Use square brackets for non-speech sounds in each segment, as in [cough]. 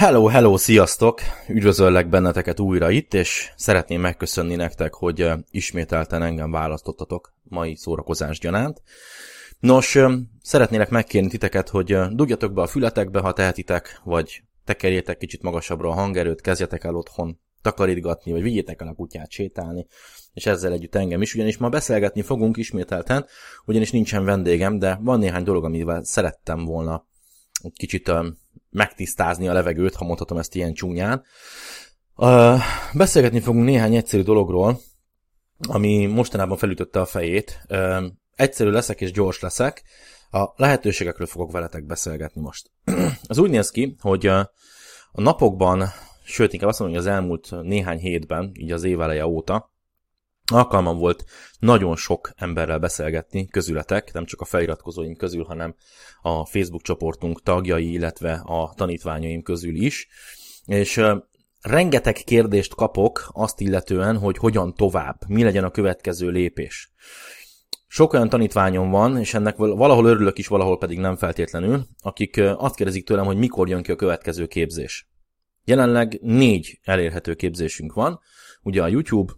Hello, hello, sziasztok! Üdvözöllek benneteket újra itt, és szeretném megköszönni nektek, hogy ismételten engem választottatok mai szórakozás gyanánt. Nos, szeretnélek megkérni titeket, hogy dugjatok be a fületekbe, ha tehetitek, vagy tekerjétek kicsit magasabbra a hangerőt, kezdjetek el otthon takarítgatni, vagy vigyétek el a kutyát sétálni, és ezzel együtt engem is, ugyanis ma beszélgetni fogunk ismételten, ugyanis nincsen vendégem, de van néhány dolog, amivel szerettem volna kicsit megtisztázni a levegőt, ha mondhatom ezt ilyen csúnyán. Beszélgetni fogunk néhány egyszerű dologról, ami mostanában felütötte a fejét. Egyszerű leszek és gyors leszek. A lehetőségekről fogok veletek beszélgetni most. [clears throat] Az úgy néz ki, hogy a napokban, sőt inkább azt mondom, hogy az elmúlt néhány hétben, így az éveleje óta, alkalmam volt nagyon sok emberrel beszélgetni közületek, nem csak a feliratkozóim közül, hanem a Facebook csoportunk tagjai, illetve a tanítványaim közül is. És rengeteg kérdést kapok azt illetően, hogy hogyan tovább, mi legyen a következő lépés. Sok olyan tanítványom van, és ennek valahol örülök is, valahol pedig nem feltétlenül, akik azt kérdezik tőlem, hogy mikor jön ki a következő képzés. Jelenleg négy elérhető képzésünk van, ugye a YouTube,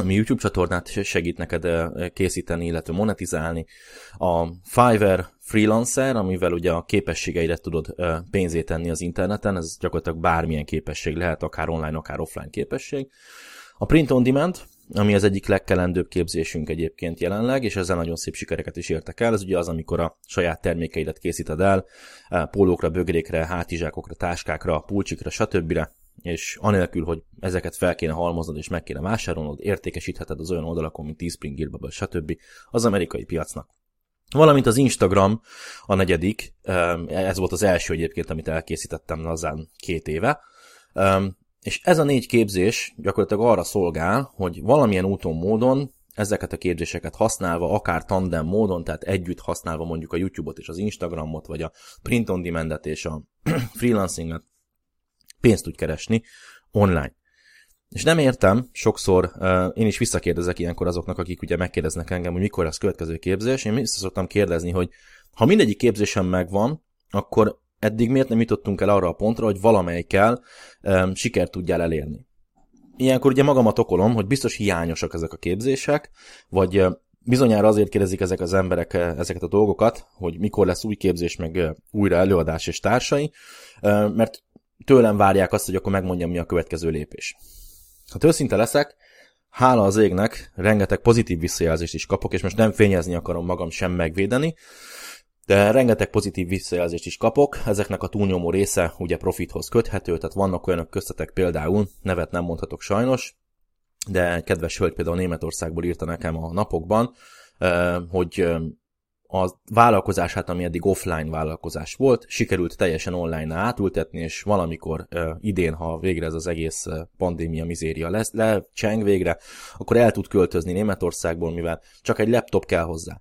ami YouTube csatornát segít neked készíteni, illetve monetizálni. A Fiverr Freelancer, amivel ugye a képességeire tudod pénzét tenni az interneten, ez gyakorlatilag bármilyen képesség lehet, akár online, akár offline képesség. A Print on Demand, ami az egyik legkelendőbb képzésünk egyébként jelenleg, és ezzel nagyon szép sikereket is értek el. Ez ugye az, amikor a saját termékeidet készíted el, pólókra, bögrékre, hátizsákokra, táskákra, pulcsikra, stb és anélkül, hogy ezeket fel kéne halmoznod és meg kéne vásárolnod, értékesítheted az olyan oldalakon, mint Teespring, Gilbabel, stb. az amerikai piacnak. Valamint az Instagram a negyedik, ez volt az első egyébként, amit elkészítettem lazán két éve, és ez a négy képzés gyakorlatilag arra szolgál, hogy valamilyen úton, módon ezeket a képzéseket használva, akár tandem módon, tehát együtt használva mondjuk a YouTube-ot és az Instagramot, vagy a print on demand és a [clears throat] freelancinget, pénzt tud keresni online. És nem értem, sokszor uh, én is visszakérdezek ilyenkor azoknak, akik ugye megkérdeznek engem, hogy mikor lesz következő képzés, én vissza szoktam kérdezni, hogy ha mindegyik képzésem megvan, akkor eddig miért nem jutottunk el arra a pontra, hogy valamelyikkel um, sikert tudjál elérni. Ilyenkor ugye magamat okolom, hogy biztos hiányosak ezek a képzések, vagy uh, bizonyára azért kérdezik ezek az emberek ezeket a dolgokat, hogy mikor lesz új képzés, meg újra előadás és társai, mert tőlem várják azt, hogy akkor megmondjam, mi a következő lépés. Ha őszinte leszek, hála az égnek, rengeteg pozitív visszajelzést is kapok, és most nem fényezni akarom magam sem megvédeni, de rengeteg pozitív visszajelzést is kapok, ezeknek a túlnyomó része ugye profithoz köthető, tehát vannak olyanok köztetek például, nevet nem mondhatok sajnos, de kedves hölgy például Németországból írta nekem a napokban, eh, hogy eh, a vállalkozását, ami eddig offline vállalkozás volt, sikerült teljesen online átültetni, és valamikor uh, idén, ha végre ez az egész pandémia mizéria lesz, lecseng végre, akkor el tud költözni Németországból, mivel csak egy laptop kell hozzá.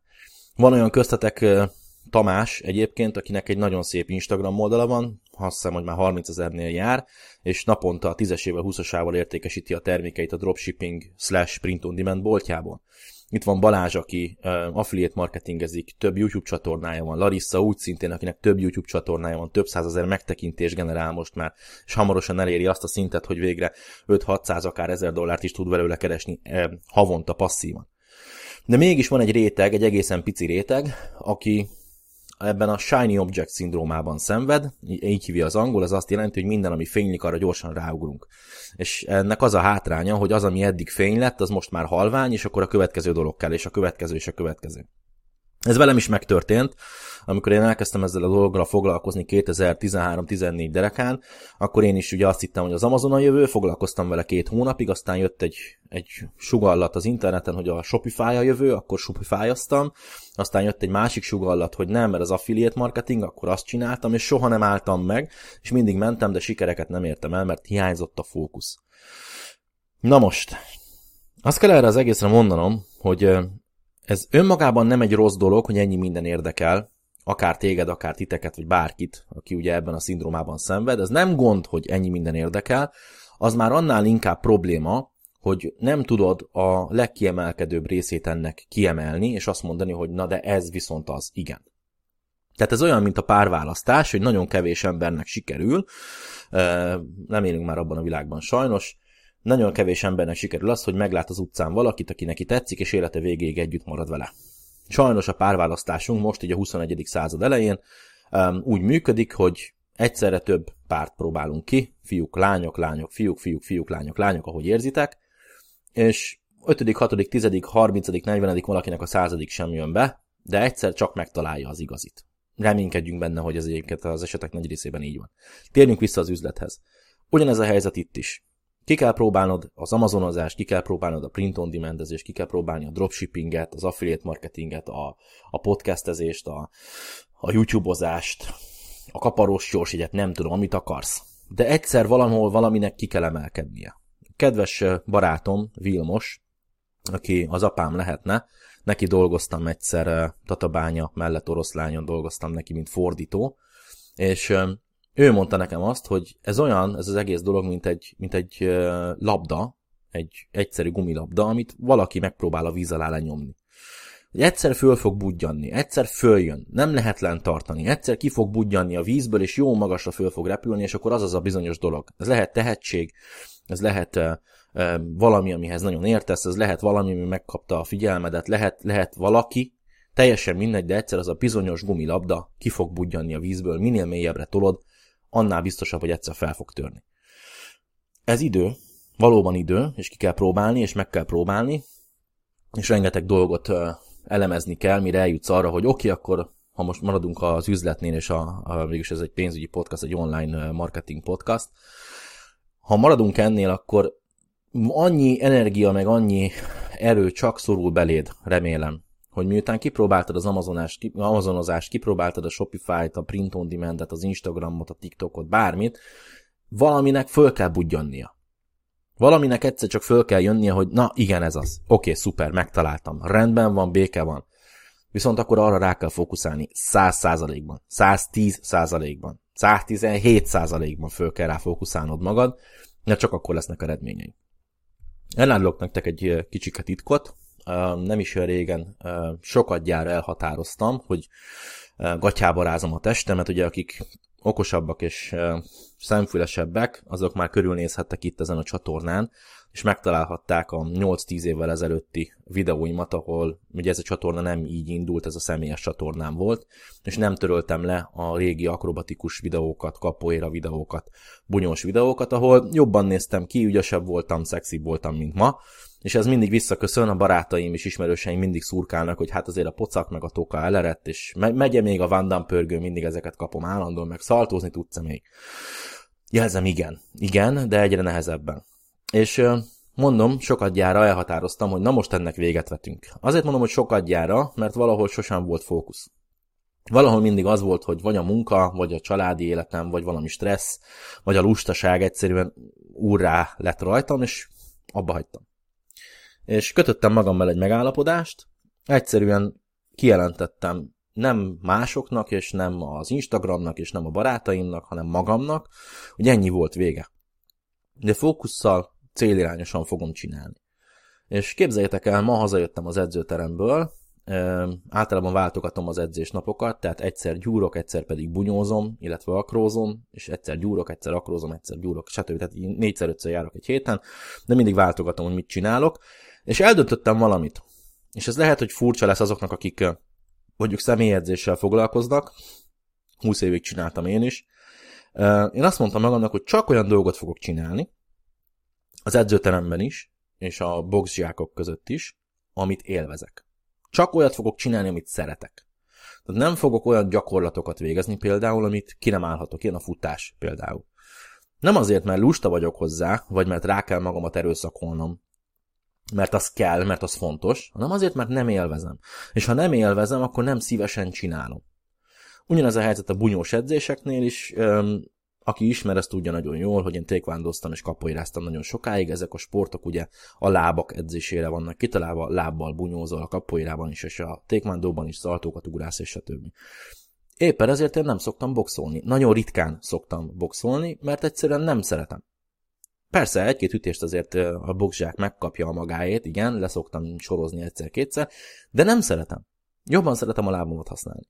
Van olyan köztetek uh, Tamás egyébként, akinek egy nagyon szép Instagram oldala van, azt hiszem, hogy már 30 ezernél jár, és naponta a 10-esével, 20-asával értékesíti a termékeit a dropshipping slash print on demand boltjából. Itt van Balázs, aki uh, affiliate marketingezik, több YouTube csatornája van. Larissa úgy szintén, akinek több YouTube csatornája van, több százezer megtekintés generál most már, és hamarosan eléri azt a szintet, hogy végre 5-600, akár 1000 dollárt is tud belőle keresni havonta passzívan. De mégis van egy réteg, egy egészen pici réteg, aki ebben a shiny object szindrómában szenved, így hívja az angol, az azt jelenti, hogy minden, ami fénylik, arra gyorsan ráugrunk. És ennek az a hátránya, hogy az, ami eddig fény lett, az most már halvány, és akkor a következő dolog kell, és a következő, és a következő. Ez velem is megtörtént, amikor én elkezdtem ezzel a dologgal foglalkozni 2013-14 derekán, akkor én is ugye azt hittem, hogy az Amazon a jövő, foglalkoztam vele két hónapig, aztán jött egy, egy sugallat az interneten, hogy a Shopify a jövő, akkor Shopify-aztam, aztán jött egy másik sugallat, hogy nem, mert az affiliate marketing, akkor azt csináltam, és soha nem álltam meg, és mindig mentem, de sikereket nem értem el, mert hiányzott a fókusz. Na most, azt kell erre az egészre mondanom, hogy ez önmagában nem egy rossz dolog, hogy ennyi minden érdekel, akár téged, akár titeket, vagy bárkit, aki ugye ebben a szindrómában szenved. Ez nem gond, hogy ennyi minden érdekel, az már annál inkább probléma, hogy nem tudod a legkiemelkedőbb részét ennek kiemelni, és azt mondani, hogy na de ez viszont az, igen. Tehát ez olyan, mint a párválasztás, hogy nagyon kevés embernek sikerül, nem élünk már abban a világban sajnos, nagyon kevés embernek sikerül az, hogy meglát az utcán valakit, aki neki tetszik, és élete végéig együtt marad vele. Sajnos a párválasztásunk most így a 21. század elején úgy működik, hogy egyszerre több párt próbálunk ki, fiúk, lányok, lányok, fiúk, fiúk, fiúk, lányok, lányok, ahogy érzitek, és 5., 6., 10., 30., 40. valakinek a századik sem jön be, de egyszer csak megtalálja az igazit. Reménykedjünk benne, hogy ez egyébként az esetek nagy részében így van. Térjünk vissza az üzlethez. Ugyanez a helyzet itt is. Ki kell próbálnod az amazonozást, ki kell próbálnod a print on demandezést, ki kell próbálni a dropshippinget, az affiliate marketinget, a, a podcastezést, a, a YouTube-ozást, a kaparós gyorsígyet, nem tudom, amit akarsz. De egyszer valahol valaminek ki kell emelkednie. Kedves barátom, Vilmos, aki az apám lehetne, neki dolgoztam egyszer Tatabánya mellett oroszlányon dolgoztam neki, mint fordító, és ő mondta nekem azt, hogy ez olyan, ez az egész dolog, mint egy, mint egy labda, egy egyszerű gumilabda, amit valaki megpróbál a víz alá lenyomni. Hogy egyszer föl fog budjanni, egyszer följön, nem lehet lent tartani, egyszer ki fog budjanni a vízből, és jó magasra föl fog repülni, és akkor az az a bizonyos dolog. Ez lehet tehetség, ez lehet valami, amihez nagyon értesz, ez lehet valami, ami megkapta a figyelmedet, lehet, lehet valaki, teljesen mindegy, de egyszer az a bizonyos gumilabda ki fog budjanni a vízből, minél mélyebbre tolod, annál biztosabb, hogy egyszer fel fog törni. Ez idő, valóban idő, és ki kell próbálni, és meg kell próbálni, és rengeteg dolgot elemezni kell, mire eljutsz arra, hogy oké, okay, akkor ha most maradunk az üzletnél, és a, a, végülis ez egy pénzügyi podcast, egy online marketing podcast, ha maradunk ennél, akkor annyi energia, meg annyi erő csak szorul beléd, remélem, hogy miután kipróbáltad az Amazonást, Amazonozást, kipróbáltad a Shopify-t, a Print on Demand-et, az Instagramot, a TikTokot, bármit, valaminek föl kell budjannia. Valaminek egyszer csak föl kell jönnie, hogy na igen, ez az. Oké, okay, szuper, megtaláltam. Rendben van, béke van. Viszont akkor arra rá kell fókuszálni 100 százalékban, 110 százalékban, 117 százalékban föl kell rá fókuszálnod magad, mert csak akkor lesznek eredményei. Elárulok nektek egy kicsiket titkot, nem is olyan régen sokat gyára elhatároztam, hogy gatyába rázom a testemet, ugye akik okosabbak és szemfülesebbek, azok már körülnézhettek itt ezen a csatornán, és megtalálhatták a 8-10 évvel ezelőtti videóimat, ahol ugye ez a csatorna nem így indult, ez a személyes csatornám volt, és nem töröltem le a régi akrobatikus videókat, kapoéra videókat, bunyós videókat, ahol jobban néztem ki, ügyesebb voltam, szexibb voltam, mint ma, és ez mindig visszaköszön, a barátaim és ismerőseim mindig szurkálnak, hogy hát azért a pocak meg a toka elerett, és me- megye még a Van pörgő, mindig ezeket kapom állandóan, meg szaltózni tudsz még. Jelzem igen, igen, de egyre nehezebben. És mondom, sokat gyára elhatároztam, hogy na most ennek véget vetünk. Azért mondom, hogy sokat gyára, mert valahol sosem volt fókusz. Valahol mindig az volt, hogy vagy a munka, vagy a családi életem, vagy valami stressz, vagy a lustaság egyszerűen úrrá lett rajtam, és abba hagytam és kötöttem magammal egy megállapodást, egyszerűen kijelentettem nem másoknak, és nem az Instagramnak, és nem a barátaimnak, hanem magamnak, hogy ennyi volt vége. De fókusszal, célirányosan fogom csinálni. És képzeljétek el, ma hazajöttem az edzőteremből, általában váltogatom az edzésnapokat, tehát egyszer gyúrok, egyszer pedig bunyózom, illetve akrózom, és egyszer gyúrok, egyszer akrózom, egyszer gyúrok, stb. Tehát négyszer-ötször járok egy héten, de mindig váltogatom, hogy mit csinálok, és eldöntöttem valamit. És ez lehet, hogy furcsa lesz azoknak, akik mondjuk személyedzéssel foglalkoznak. 20 évig csináltam én is. Én azt mondtam magamnak, hogy csak olyan dolgot fogok csinálni, az edzőteremben is, és a boxzsákok között is, amit élvezek. Csak olyat fogok csinálni, amit szeretek. Tehát nem fogok olyan gyakorlatokat végezni például, amit ki nem állhatok, ilyen a futás például. Nem azért, mert lusta vagyok hozzá, vagy mert rá kell magamat erőszakolnom, mert az kell, mert az fontos, hanem azért, mert nem élvezem. És ha nem élvezem, akkor nem szívesen csinálom. Ugyanez a helyzet a bunyós edzéseknél is, aki ismer, ezt tudja nagyon jól, hogy én tékvándoztam és kapoiráztam nagyon sokáig, ezek a sportok ugye a lábak edzésére vannak kitalálva, lábbal bunyózol a kapoirában is, és a tékvándóban is szaltókat ugrász, és stb. Éppen ezért én nem szoktam boxolni. Nagyon ritkán szoktam boxolni, mert egyszerűen nem szeretem. Persze, egy-két ütést azért a boxzsák megkapja a magáét, igen, leszoktam sorozni egyszer-kétszer, de nem szeretem. Jobban szeretem a lábomat használni.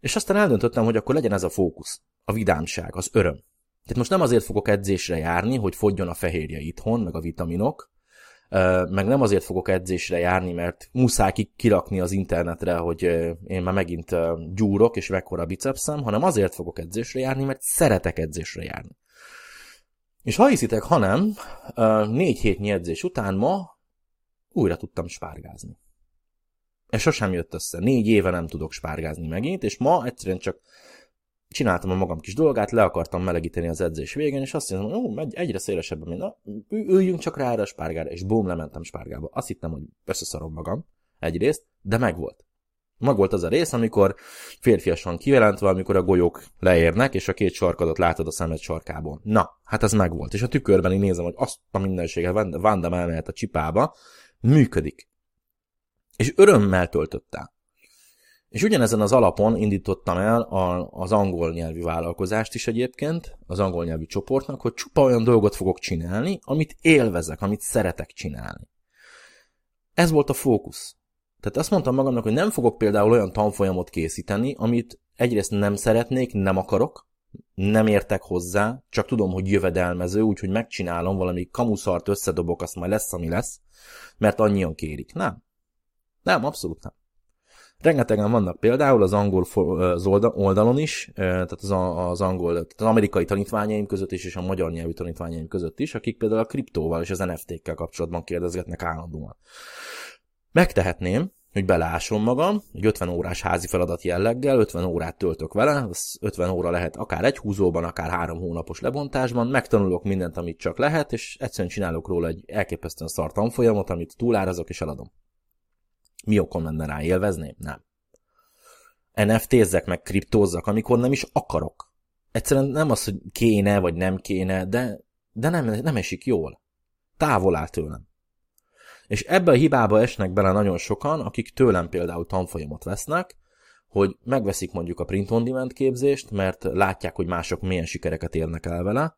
És aztán eldöntöttem, hogy akkor legyen ez a fókusz, a vidámság, az öröm. Tehát most nem azért fogok edzésre járni, hogy fogjon a fehérje itthon, meg a vitaminok, meg nem azért fogok edzésre járni, mert muszáj kirakni az internetre, hogy én már megint gyúrok, és mekkora bicepszem, hanem azért fogok edzésre járni, mert szeretek edzésre járni. És ha hiszitek, ha nem, négy hétnyi edzés után ma újra tudtam spárgázni. Ez sosem jött össze. Négy éve nem tudok spárgázni megint, és ma egyszerűen csak csináltam a magam kis dolgát, le akartam melegíteni az edzés végén, és azt mondom, hogy ó, egyre szélesebben, mint na, üljünk csak rá erre a spárgára, és bum, lementem spárgába. Azt hittem, hogy összeszarom magam egyrészt, de megvolt. Megvolt az a rész, amikor férfiasan kijelentve, amikor a golyók leérnek, és a két sarkadat látod a szemed sarkából. Na, hát ez megvolt. És a tükörben én nézem, hogy azt a mindenséget Vandam elmehet a csipába, működik. És örömmel töltötte. És ugyanezen az alapon indítottam el a, az angol nyelvű vállalkozást is egyébként, az angol nyelvű csoportnak, hogy csupa olyan dolgot fogok csinálni, amit élvezek, amit szeretek csinálni. Ez volt a fókusz. Tehát azt mondtam magamnak, hogy nem fogok például olyan tanfolyamot készíteni, amit egyrészt nem szeretnék, nem akarok, nem értek hozzá, csak tudom, hogy jövedelmező, úgyhogy megcsinálom, valami kamuszart összedobok, azt majd lesz, ami lesz, mert annyian kérik. Nem. Nem, abszolút nem. Rengetegen vannak például az angol az oldalon is, tehát az, az angol, tehát az amerikai tanítványaim között is, és a magyar nyelvű tanítványaim között is, akik például a kriptóval és az NFT-kkel kapcsolatban kérdezgetnek állandóan. Megtehetném, hogy beleásom magam, egy 50 órás házi feladat jelleggel, 50 órát töltök vele, az 50 óra lehet akár egy húzóban, akár három hónapos lebontásban, megtanulok mindent, amit csak lehet, és egyszerűen csinálok róla egy elképesztően szar tanfolyamot, amit túlárazok és eladom. Mi okon lenne rá élvezném? Nem. NFT-zzek meg kriptózzak, amikor nem is akarok. Egyszerűen nem az, hogy kéne, vagy nem kéne, de, de nem, nem esik jól. Távol áll tőlem. És ebbe a hibába esnek bele nagyon sokan, akik tőlem például tanfolyamot vesznek, hogy megveszik mondjuk a print on demand képzést, mert látják, hogy mások milyen sikereket érnek el vele,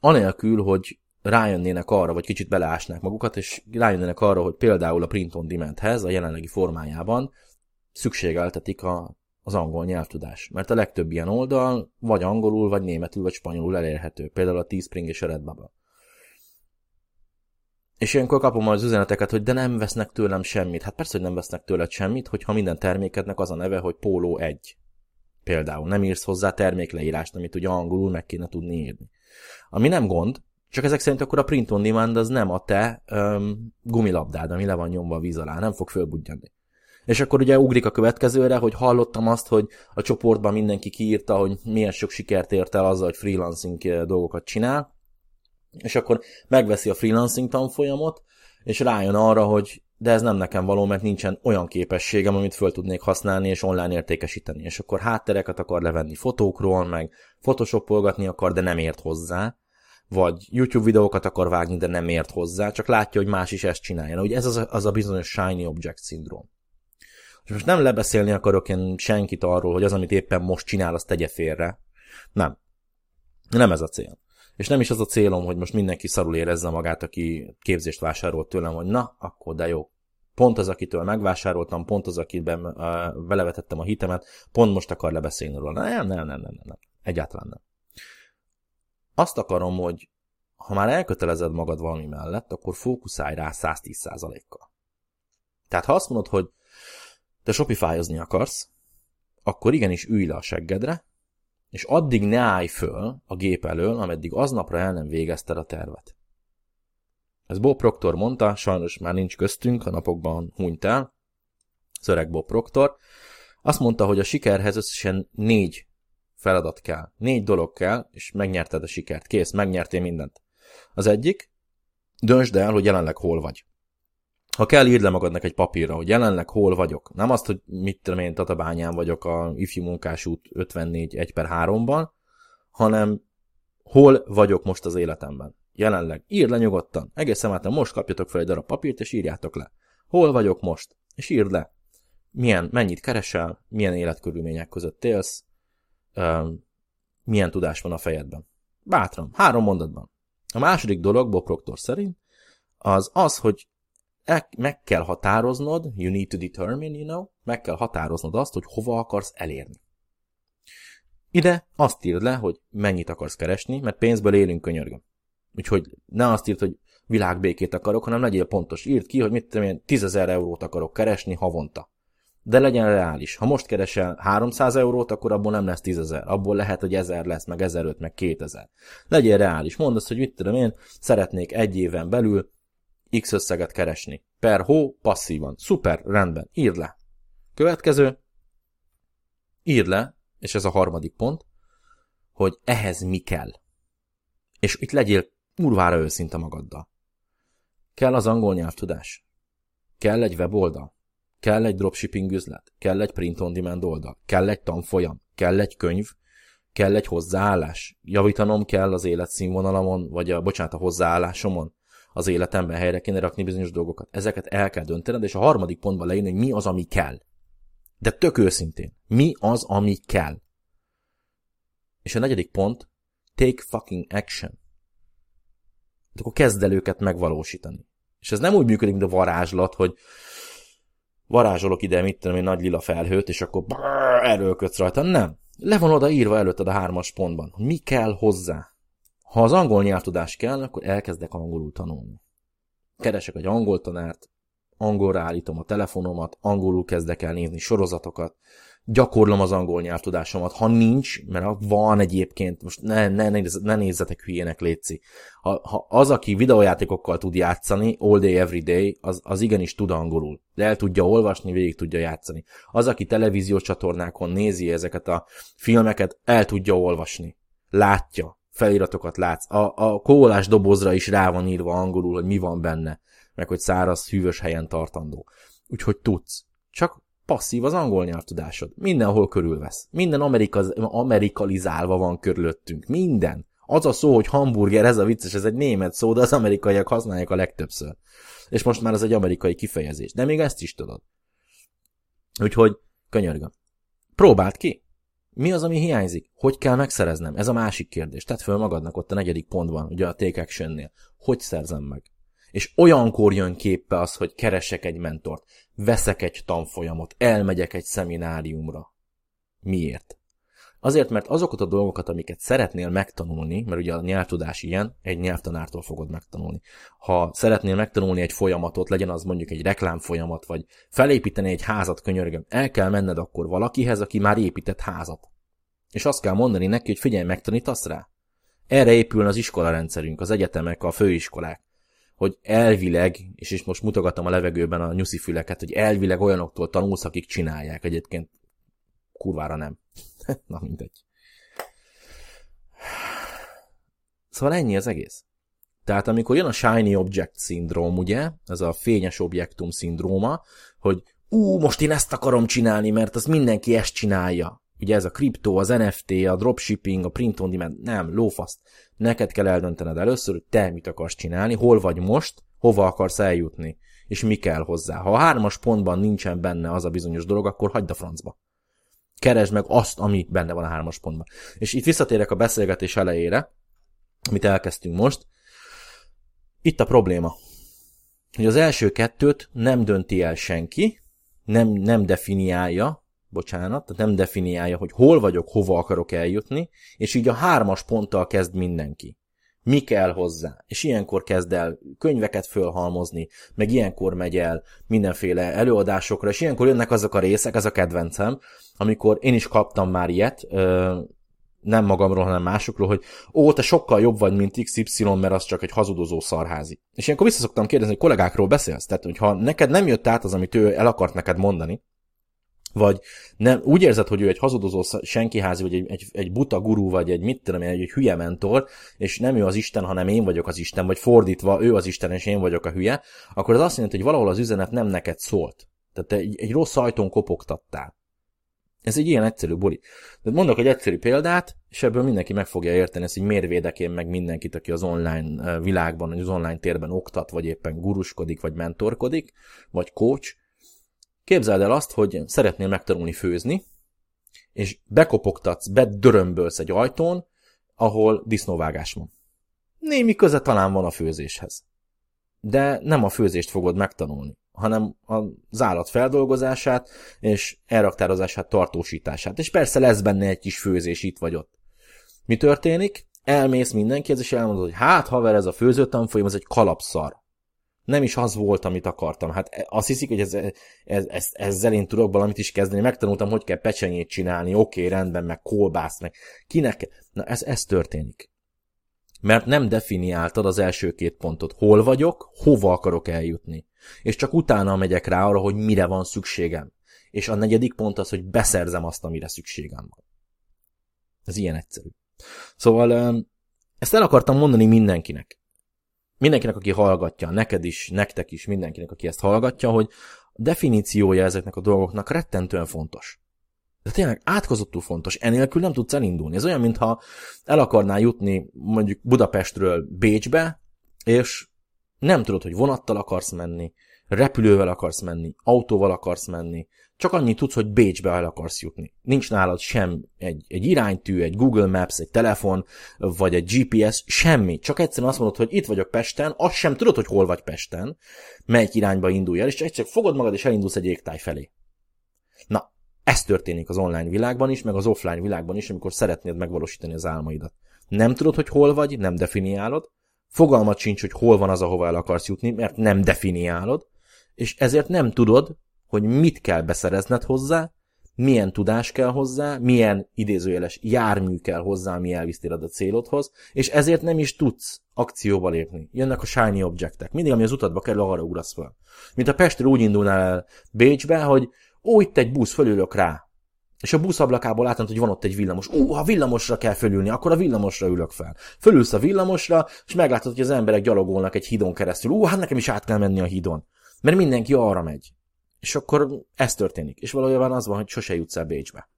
anélkül, hogy rájönnének arra, vagy kicsit beleásnák magukat, és rájönnének arra, hogy például a print on demandhez a jelenlegi formájában szükségeltetik a, az angol nyelvtudás. Mert a legtöbb ilyen oldal vagy angolul, vagy németül, vagy spanyolul elérhető. Például a Teespring és a Redbubble. És ilyenkor kapom az üzeneteket, hogy de nem vesznek tőlem semmit. Hát persze, hogy nem vesznek tőled semmit, hogyha minden termékednek az a neve, hogy Póló 1. Például nem írsz hozzá termékleírást, amit ugye angolul meg kéne tudni írni. Ami nem gond, csak ezek szerint akkor a print on demand az nem a te um, gumilabdád, ami le van nyomva a víz alá, nem fog fölbudjani. És akkor ugye ugrik a következőre, hogy hallottam azt, hogy a csoportban mindenki kiírta, hogy milyen sok sikert ért el azzal, hogy freelancing dolgokat csinál, és akkor megveszi a freelancing tanfolyamot, és rájön arra, hogy de ez nem nekem való, mert nincsen olyan képességem, amit föl tudnék használni és online értékesíteni. És akkor háttereket akar levenni fotókról, meg photoshopolgatni akar, de nem ért hozzá vagy YouTube videókat akar vágni, de nem ért hozzá, csak látja, hogy más is ezt csinálja. Ugye ez az a, az a bizonyos shiny object szindróm. És most nem lebeszélni akarok én senkit arról, hogy az, amit éppen most csinál, azt tegye félre. Nem. Nem ez a cél. És nem is az a célom, hogy most mindenki szarul érezze magát, aki képzést vásárolt tőlem, hogy na, akkor de jó. Pont az, akitől megvásároltam, pont az, akiben uh, belevetettem a hitemet, pont most akar lebeszélni róla. Nem, nem, nem, nem, nem, nem. Egyáltalán nem. Azt akarom, hogy ha már elkötelezed magad valami mellett, akkor fókuszálj rá 110%-kal. Tehát ha azt mondod, hogy te shopify akarsz, akkor igenis ülj le a seggedre, és addig ne állj föl a gép elől, ameddig aznapra el nem végezted a tervet. Ez Bob Proctor mondta, sajnos már nincs köztünk, a napokban hunyt el, szöreg Bob Proctor. Azt mondta, hogy a sikerhez összesen négy feladat kell. Négy dolog kell, és megnyerted a sikert. Kész, megnyertél mindent. Az egyik, döntsd el, hogy jelenleg hol vagy. Ha kell, írd le magadnak egy papírra, hogy jelenleg hol vagyok. Nem azt, hogy mit tudom én, Tatabányán vagyok a ifjú munkásút 54 1 per 3-ban, hanem hol vagyok most az életemben. Jelenleg. Írd le nyugodtan. Egészen által most kapjatok fel egy darab papírt, és írjátok le. Hol vagyok most? És írd le. Milyen, mennyit keresel, milyen életkörülmények között élsz, milyen tudás van a fejedben. Bátran, három mondatban. A második dolog, Bob szerint, az az, hogy el, meg kell határoznod, you need to determine, you know, meg kell határoznod azt, hogy hova akarsz elérni. Ide azt írd le, hogy mennyit akarsz keresni, mert pénzből élünk könyörgöm. Úgyhogy ne azt írd, hogy világbékét akarok, hanem legyél pontos. Írd ki, hogy mit tudom én, 10 eurót akarok keresni havonta. De legyen reális. Ha most keresel 300 eurót, akkor abból nem lesz 10 ezer. Abból lehet, hogy 1000 lesz, meg 1005, meg 2000. Legyél reális. Mondd azt, hogy mit tudom én, szeretnék egy éven belül X összeget keresni. Per hó, passzívan. Szuper, rendben. Írd le. Következő. Írd le, és ez a harmadik pont, hogy ehhez mi kell. És itt legyél urvára őszinte magaddal. Kell az angol nyelvtudás. Kell egy weboldal. Kell egy dropshipping üzlet. Kell egy print on demand oldal. Kell egy tanfolyam. Kell egy könyv. Kell egy hozzáállás. Javítanom kell az életszínvonalamon, vagy a, bocsánat, a hozzáállásomon. Az életemben helyre kéne rakni bizonyos dolgokat. Ezeket el kell döntened, és a harmadik pontban leírni, hogy mi az, ami kell. De tök őszintén. Mi az, ami kell? És a negyedik pont, take fucking action. De akkor kezd el őket megvalósítani. És ez nem úgy működik, mint a varázslat, hogy varázsolok ide, mit tudom én, nagy lila felhőt, és akkor erőlködsz rajta. Nem. Le van oda írva előtted a hármas pontban. Mi kell hozzá? Ha az angol nyelvtudás kell, akkor elkezdek angolul tanulni. Keresek egy angol tanárt, angolra állítom a telefonomat, angolul kezdek el nézni sorozatokat, gyakorlom az angol nyelvtudásomat. Ha nincs, mert van egyébként, most ne, ne, ne, ne nézzetek hülyének, létszi. Ha, ha az, aki videójátékokkal tud játszani, all day, every day, az, az igenis tud angolul. De el tudja olvasni, végig tudja játszani. Az, aki televíziós csatornákon nézi ezeket a filmeket, el tudja olvasni. Látja. Feliratokat látsz. A, a kólás dobozra is rá van írva angolul, hogy mi van benne. Meg hogy száraz, hűvös helyen tartandó. Úgyhogy tudsz. Csak passzív az angol nyelvtudásod. Mindenhol körülvesz. Minden amerika, amerikalizálva van körülöttünk. Minden. Az a szó, hogy hamburger, ez a vicces, ez egy német szó, de az amerikaiak használják a legtöbbször. És most már ez egy amerikai kifejezés. De még ezt is tudod. Úgyhogy, könyörgöm. Próbáld ki. Mi az, ami hiányzik? Hogy kell megszereznem? Ez a másik kérdés. Tedd föl magadnak ott a negyedik pontban, ugye a Take Action-nél. Hogy szerzem meg? És olyankor jön képbe az, hogy keresek egy mentort, veszek egy tanfolyamot, elmegyek egy szemináriumra. Miért? Azért, mert azokat a dolgokat, amiket szeretnél megtanulni, mert ugye a nyelvtudás ilyen, egy nyelvtanártól fogod megtanulni. Ha szeretnél megtanulni egy folyamatot, legyen az mondjuk egy reklámfolyamat, vagy felépíteni egy házat, könyörgöm, el kell menned akkor valakihez, aki már épített házat. És azt kell mondani neki, hogy figyelj, megtanítasz rá. Erre épülne az iskolarendszerünk, az egyetemek, a főiskolák hogy elvileg, és is most mutogatom a levegőben a nyuszi füleket, hogy elvileg olyanoktól tanulsz, akik csinálják. Egyébként kurvára nem. [laughs] Na mindegy. Szóval ennyi az egész. Tehát amikor jön a shiny object szindróm, ugye, ez a fényes objektum szindróma, hogy ú, most én ezt akarom csinálni, mert az mindenki ezt csinálja. Ugye ez a kriptó, az NFT, a dropshipping, a print on demand, nem, lófaszt. Neked kell eldöntened először, hogy te mit akarsz csinálni, hol vagy most, hova akarsz eljutni, és mi kell hozzá. Ha a hármas pontban nincsen benne az a bizonyos dolog, akkor hagyd a francba. Keresd meg azt, ami benne van a hármas pontban. És itt visszatérek a beszélgetés elejére, amit elkezdtünk most. Itt a probléma, hogy az első kettőt nem dönti el senki, nem, nem definiálja, bocsánat, tehát nem definiálja, hogy hol vagyok, hova akarok eljutni, és így a hármas ponttal kezd mindenki. Mi kell hozzá? És ilyenkor kezd el könyveket fölhalmozni, meg ilyenkor megy el mindenféle előadásokra, és ilyenkor jönnek azok a részek, ez a kedvencem, amikor én is kaptam már ilyet, nem magamról, hanem másokról, hogy ó, te sokkal jobb vagy, mint XY, mert az csak egy hazudozó szarházi. És ilyenkor visszaszoktam kérdezni, hogy kollégákról beszélsz, tehát hogyha neked nem jött át az, amit ő el akart neked mondani, vagy nem, úgy érzed, hogy ő egy hazudozó senkiházi, vagy egy, egy, egy buta gurú, vagy egy mit tudom egy, egy hülye mentor, és nem ő az Isten, hanem én vagyok az Isten, vagy fordítva, ő az Isten, és én vagyok a hülye, akkor az azt jelenti, hogy valahol az üzenet nem neked szólt. Tehát te egy, egy rossz ajtón kopogtattál. Ez egy ilyen egyszerű buli. De mondok egy egyszerű példát, és ebből mindenki meg fogja érteni, ezt, hogy miért én meg mindenkit, aki az online világban, vagy az online térben oktat, vagy éppen guruskodik, vagy mentorkodik, vagy coach, Képzeld el azt, hogy szeretnél megtanulni főzni, és bekopogtatsz, bedörömbölsz egy ajtón, ahol disznóvágás van. Némi köze talán van a főzéshez. de nem a főzést fogod megtanulni, hanem az állat feldolgozását és elraktározását, tartósítását. És persze lesz benne egy kis főzés itt vagy ott. Mi történik? Elmész mindenkihez, és elmondod, hogy hát haver, ez a főzőtanfolyam, ez egy kalapszar. Nem is az volt, amit akartam. Hát e, azt hiszik, hogy ez, ez, ez, ezzel én tudok valamit is kezdeni. Megtanultam, hogy kell pecsenyét csinálni, oké, okay, rendben, meg kolbászt, meg kinek. Na ez, ez történik. Mert nem definiáltad az első két pontot. Hol vagyok, hova akarok eljutni. És csak utána megyek rá arra, hogy mire van szükségem. És a negyedik pont az, hogy beszerzem azt, amire szükségem van. Ez ilyen egyszerű. Szóval ezt el akartam mondani mindenkinek. Mindenkinek, aki hallgatja, neked is, nektek is, mindenkinek, aki ezt hallgatja, hogy a definíciója ezeknek a dolgoknak rettentően fontos. De tényleg átkozottul fontos. Enélkül nem tudsz elindulni. Ez olyan, mintha el akarnál jutni mondjuk Budapestről Bécsbe, és nem tudod, hogy vonattal akarsz menni, repülővel akarsz menni, autóval akarsz menni, csak annyit tudsz, hogy Bécsbe el akarsz jutni. Nincs nálad sem egy, egy iránytű, egy Google Maps, egy telefon, vagy egy GPS, semmi. Csak egyszerűen azt mondod, hogy itt vagyok Pesten, azt sem tudod, hogy hol vagy Pesten, melyik irányba indulj el, és egyszer fogod magad, és elindulsz egy égtáj felé. Na, ez történik az online világban is, meg az offline világban is, amikor szeretnéd megvalósítani az álmaidat. Nem tudod, hogy hol vagy, nem definiálod, fogalmat sincs, hogy hol van az, ahova el akarsz jutni, mert nem definiálod, és ezért nem tudod, hogy mit kell beszerezned hozzá, milyen tudás kell hozzá, milyen idézőjeles jármű kell hozzá, ami elvisz a célodhoz, és ezért nem is tudsz akcióba lépni. Jönnek a shiny objektek. Mindig, ami az utadba kerül, arra ugrasz fel. Mint a Pestről úgy indulnál el Bécsbe, hogy ó, itt egy busz, fölülök rá. És a busz ablakából látod, hogy van ott egy villamos. Ó, ha villamosra kell fölülni, akkor a villamosra ülök fel. Fölülsz a villamosra, és meglátod, hogy az emberek gyalogolnak egy hídon keresztül. Ó, hát nekem is át kell menni a hídon. Mert mindenki arra megy. És akkor ez történik. És valójában az van, hogy sose jutsz el Bécsbe.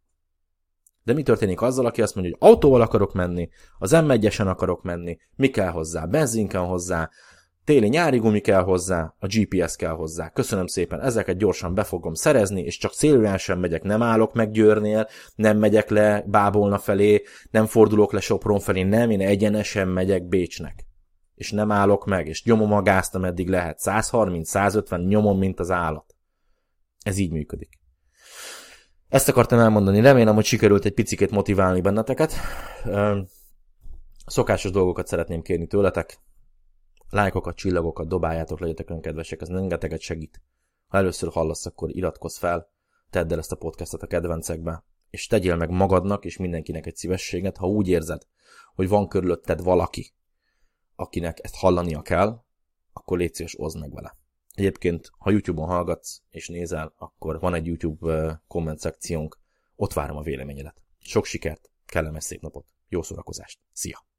De mi történik azzal, aki azt mondja, hogy autóval akarok menni, az m 1 akarok menni, mi kell hozzá? Benzin kell hozzá, téli-nyári gumi kell hozzá, a GPS kell hozzá. Köszönöm szépen, ezeket gyorsan be fogom szerezni, és csak sem megyek, nem állok meg Győrnél, nem megyek le Bábolna felé, nem fordulok le Sopron felé, nem, én egyenesen megyek Bécsnek. És nem állok meg, és nyomom a gázt, ameddig lehet. 130-150 nyomom, mint az állat. Ez így működik. Ezt akartam elmondani, remélem, hogy sikerült egy picit motiválni benneteket. Szokásos dolgokat szeretném kérni tőletek. Lájkokat, csillagokat dobáljátok, legyetek önkedvesek, ez rengeteget segít. Ha először hallasz, akkor iratkozz fel, tedd el ezt a podcastot a kedvencekbe, és tegyél meg magadnak és mindenkinek egy szívességet, ha úgy érzed, hogy van körülötted valaki, akinek ezt hallania kell, akkor légy szíves, meg vele. Egyébként, ha YouTube-on hallgatsz és nézel, akkor van egy YouTube komment szekciónk, ott várom a véleményedet. Sok sikert, kellemes szép napot, jó szórakozást, szia!